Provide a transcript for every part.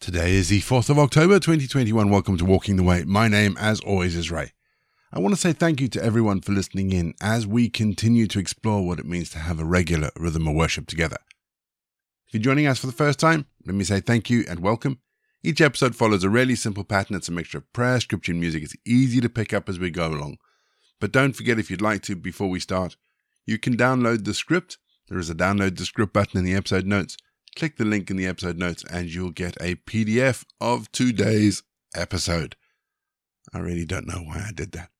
Today is the 4th of October 2021. Welcome to Walking the Way. My name, as always, is Ray. I want to say thank you to everyone for listening in as we continue to explore what it means to have a regular rhythm of worship together. If you're joining us for the first time, let me say thank you and welcome. Each episode follows a really simple pattern. It's a mixture of prayer, scripture, and music. It's easy to pick up as we go along. But don't forget, if you'd like to, before we start, you can download the script. There is a download the script button in the episode notes. Click the link in the episode notes and you'll get a PDF of today's episode. I really don't know why I did that.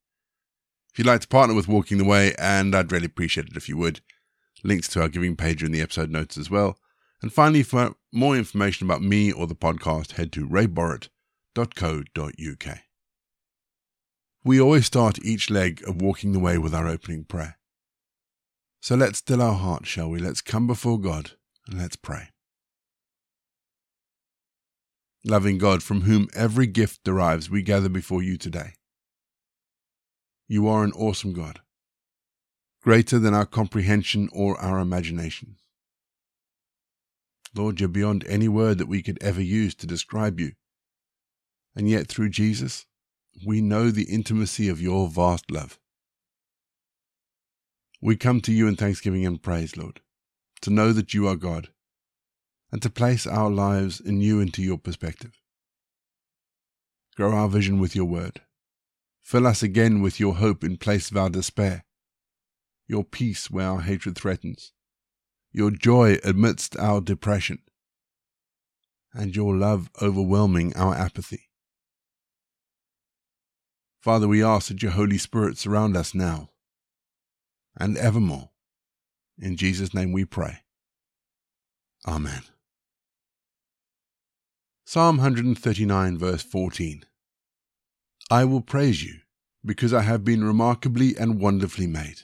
If you'd like to partner with Walking the Way, and I'd really appreciate it if you would, links to our giving page are in the episode notes as well. And finally, for more information about me or the podcast, head to rayborrett.co.uk. We always start each leg of Walking the Way with our opening prayer. So let's still our hearts, shall we? Let's come before God and let's pray. Loving God, from whom every gift derives, we gather before you today. You are an awesome God, greater than our comprehension or our imagination. Lord, you're beyond any word that we could ever use to describe you. And yet, through Jesus, we know the intimacy of your vast love. We come to you in thanksgiving and praise, Lord, to know that you are God and to place our lives anew into your perspective. Grow our vision with your word. Fill us again with your hope in place of our despair, your peace where our hatred threatens, your joy amidst our depression, and your love overwhelming our apathy. Father, we ask that your Holy Spirit surround us now and evermore. In Jesus' name we pray. Amen. Psalm 139, verse 14. I will praise you, because I have been remarkably and wonderfully made.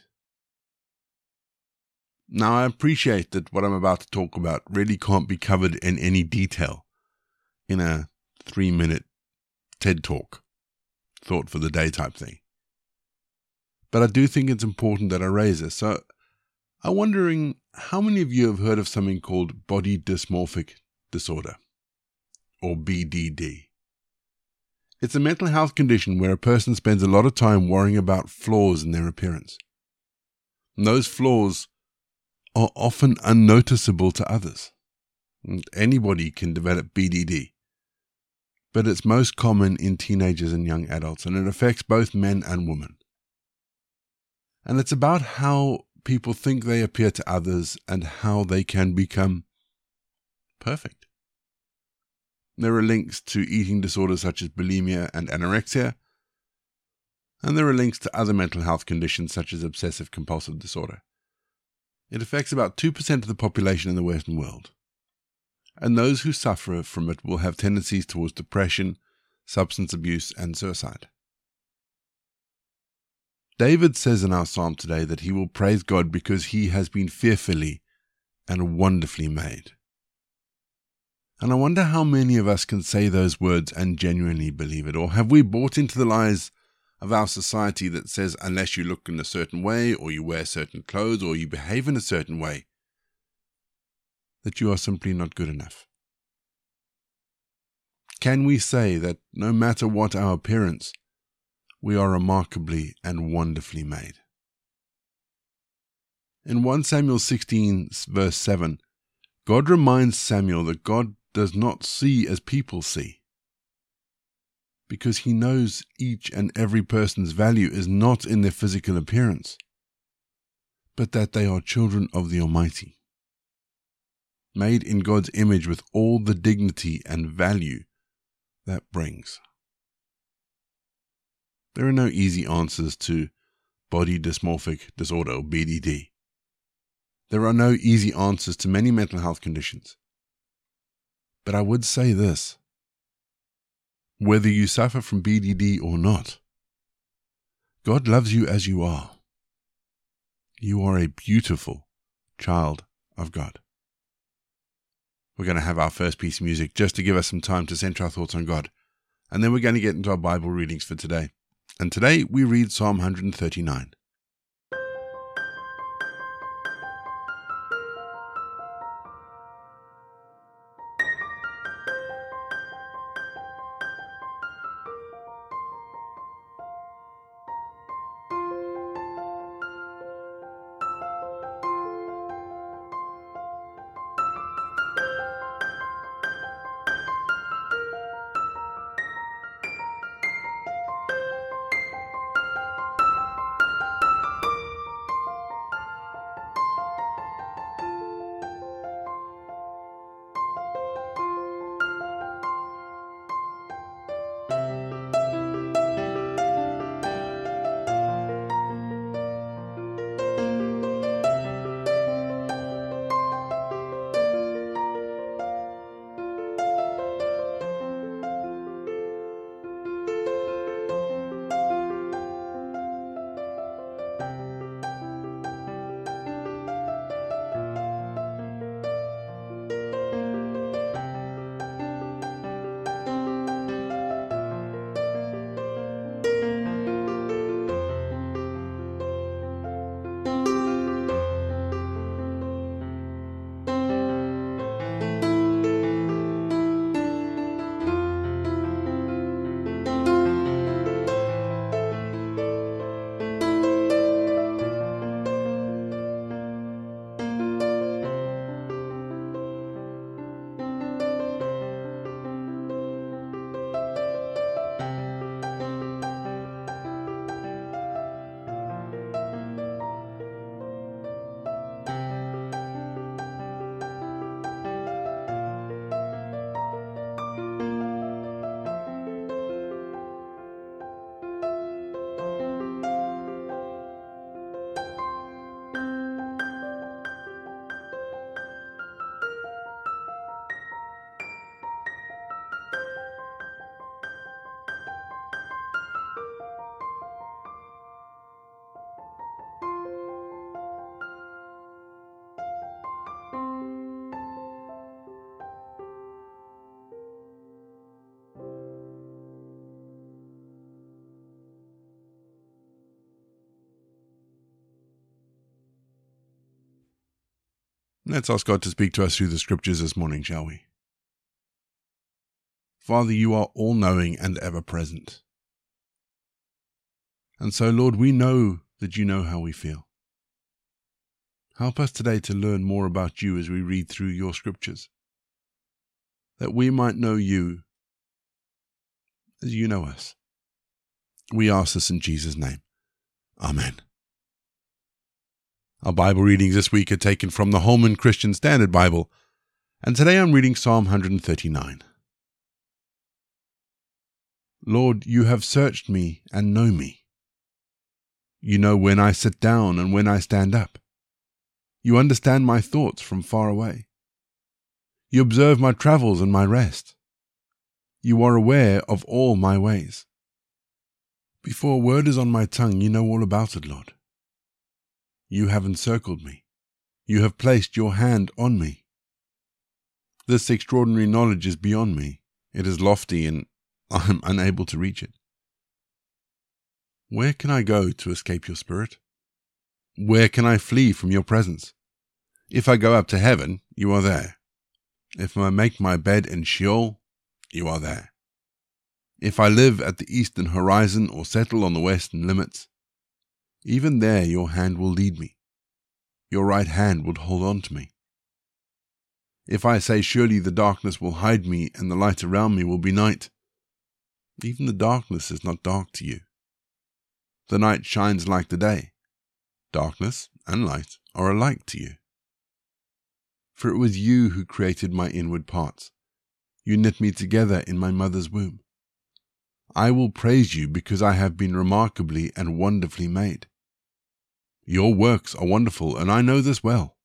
Now, I appreciate that what I'm about to talk about really can't be covered in any detail in a three minute TED talk, thought for the day type thing. But I do think it's important that I raise this. So I'm wondering how many of you have heard of something called body dysmorphic disorder? Or BDD. It's a mental health condition where a person spends a lot of time worrying about flaws in their appearance. And those flaws are often unnoticeable to others. Anybody can develop BDD, but it's most common in teenagers and young adults, and it affects both men and women. And it's about how people think they appear to others and how they can become perfect. There are links to eating disorders such as bulimia and anorexia, and there are links to other mental health conditions such as obsessive compulsive disorder. It affects about 2% of the population in the Western world, and those who suffer from it will have tendencies towards depression, substance abuse, and suicide. David says in our psalm today that he will praise God because he has been fearfully and wonderfully made. And I wonder how many of us can say those words and genuinely believe it. Or have we bought into the lies of our society that says unless you look in a certain way, or you wear certain clothes, or you behave in a certain way, that you are simply not good enough? Can we say that no matter what our appearance, we are remarkably and wonderfully made? In 1 Samuel 16, verse 7, God reminds Samuel that God does not see as people see. Because he knows each and every person's value is not in their physical appearance, but that they are children of the Almighty, made in God's image with all the dignity and value that brings. There are no easy answers to body dysmorphic disorder or BDD. There are no easy answers to many mental health conditions. But I would say this whether you suffer from BDD or not, God loves you as you are. You are a beautiful child of God. We're going to have our first piece of music just to give us some time to center our thoughts on God. And then we're going to get into our Bible readings for today. And today we read Psalm 139. Let's ask God to speak to us through the scriptures this morning, shall we? Father, you are all knowing and ever present. And so, Lord, we know that you know how we feel. Help us today to learn more about you as we read through your scriptures, that we might know you as you know us. We ask this in Jesus' name. Amen. Our Bible readings this week are taken from the Holman Christian Standard Bible, and today I'm reading Psalm 139. Lord, you have searched me and know me. You know when I sit down and when I stand up. You understand my thoughts from far away. You observe my travels and my rest. You are aware of all my ways. Before a word is on my tongue, you know all about it, Lord. You have encircled me. You have placed your hand on me. This extraordinary knowledge is beyond me. It is lofty and I am unable to reach it. Where can I go to escape your spirit? Where can I flee from your presence? If I go up to heaven, you are there. If I make my bed in Sheol, you are there. If I live at the eastern horizon or settle on the western limits, even there your hand will lead me. Your right hand will hold on to me. If I say, Surely the darkness will hide me, and the light around me will be night, even the darkness is not dark to you. The night shines like the day. Darkness and light are alike to you. For it was you who created my inward parts. You knit me together in my mother's womb. I will praise you because I have been remarkably and wonderfully made. Your works are wonderful, and I know this well.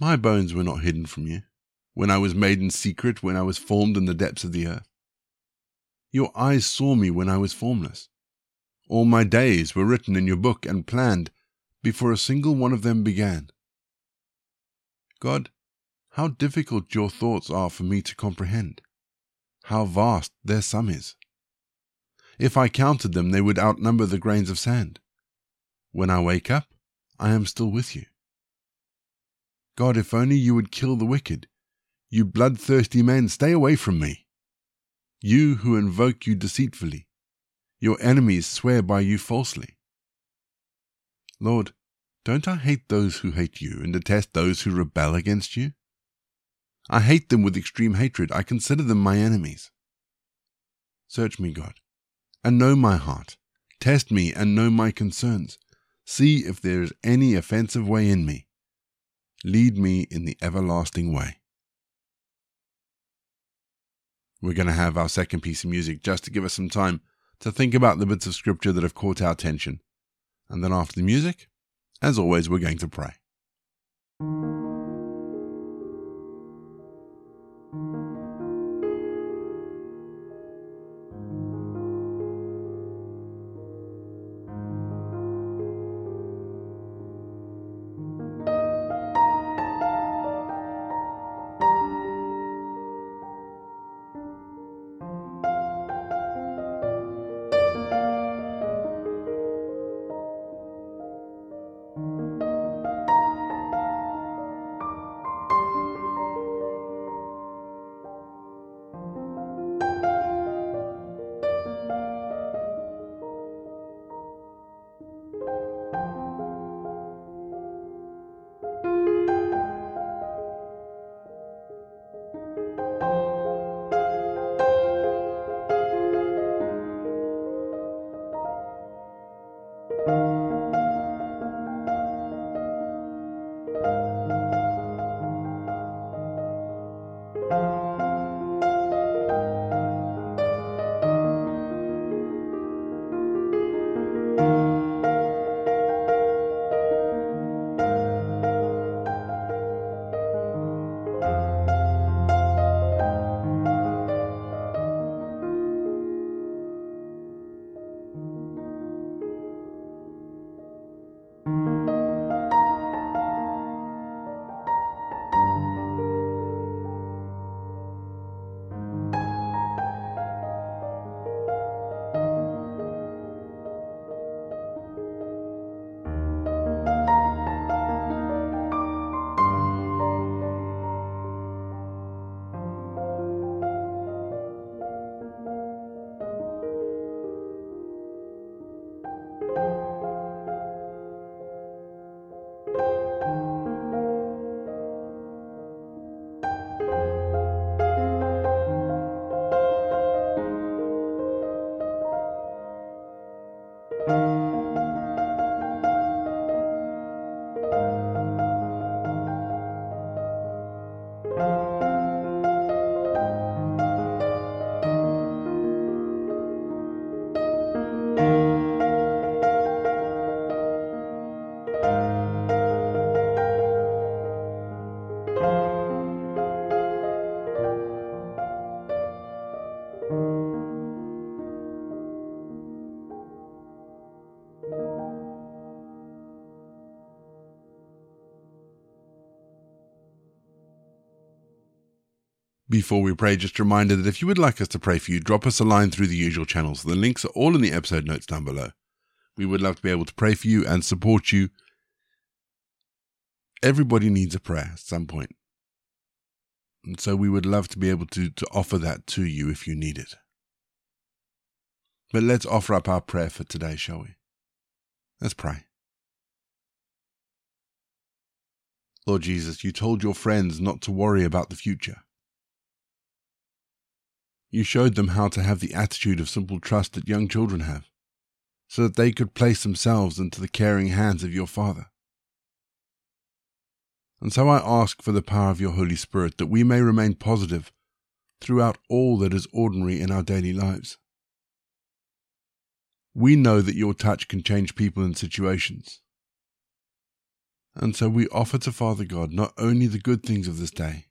My bones were not hidden from you, when I was made in secret, when I was formed in the depths of the earth. Your eyes saw me when I was formless. All my days were written in your book and planned before a single one of them began. God, how difficult your thoughts are for me to comprehend. How vast their sum is. If I counted them, they would outnumber the grains of sand. When I wake up, I am still with you. God, if only you would kill the wicked. You bloodthirsty men, stay away from me. You who invoke you deceitfully, your enemies swear by you falsely. Lord, don't I hate those who hate you and detest those who rebel against you? I hate them with extreme hatred. I consider them my enemies. Search me, God, and know my heart. Test me and know my concerns. See if there is any offensive way in me. Lead me in the everlasting way. We're going to have our second piece of music just to give us some time to think about the bits of scripture that have caught our attention. And then after the music, as always, we're going to pray. Before we pray, just a reminder that if you would like us to pray for you, drop us a line through the usual channels. The links are all in the episode notes down below. We would love to be able to pray for you and support you. Everybody needs a prayer at some point. And so we would love to be able to, to offer that to you if you need it. But let's offer up our prayer for today, shall we? Let's pray. Lord Jesus, you told your friends not to worry about the future. You showed them how to have the attitude of simple trust that young children have, so that they could place themselves into the caring hands of your Father. And so I ask for the power of your Holy Spirit that we may remain positive throughout all that is ordinary in our daily lives. We know that your touch can change people and situations. And so we offer to Father God not only the good things of this day,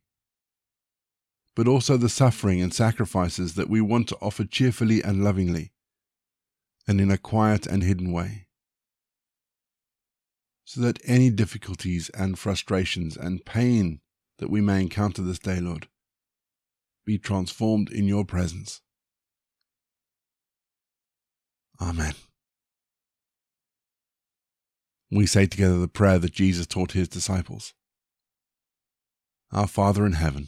but also the suffering and sacrifices that we want to offer cheerfully and lovingly, and in a quiet and hidden way. So that any difficulties and frustrations and pain that we may encounter this day, Lord, be transformed in your presence. Amen. We say together the prayer that Jesus taught his disciples Our Father in heaven,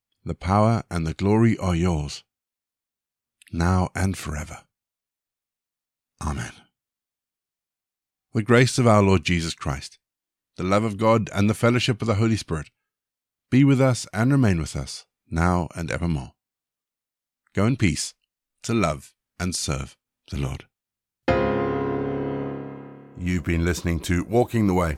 the power, and the glory are yours, now and forever. Amen. The grace of our Lord Jesus Christ, the love of God, and the fellowship of the Holy Spirit be with us and remain with us, now and evermore. Go in peace to love and serve the Lord. You've been listening to Walking the Way.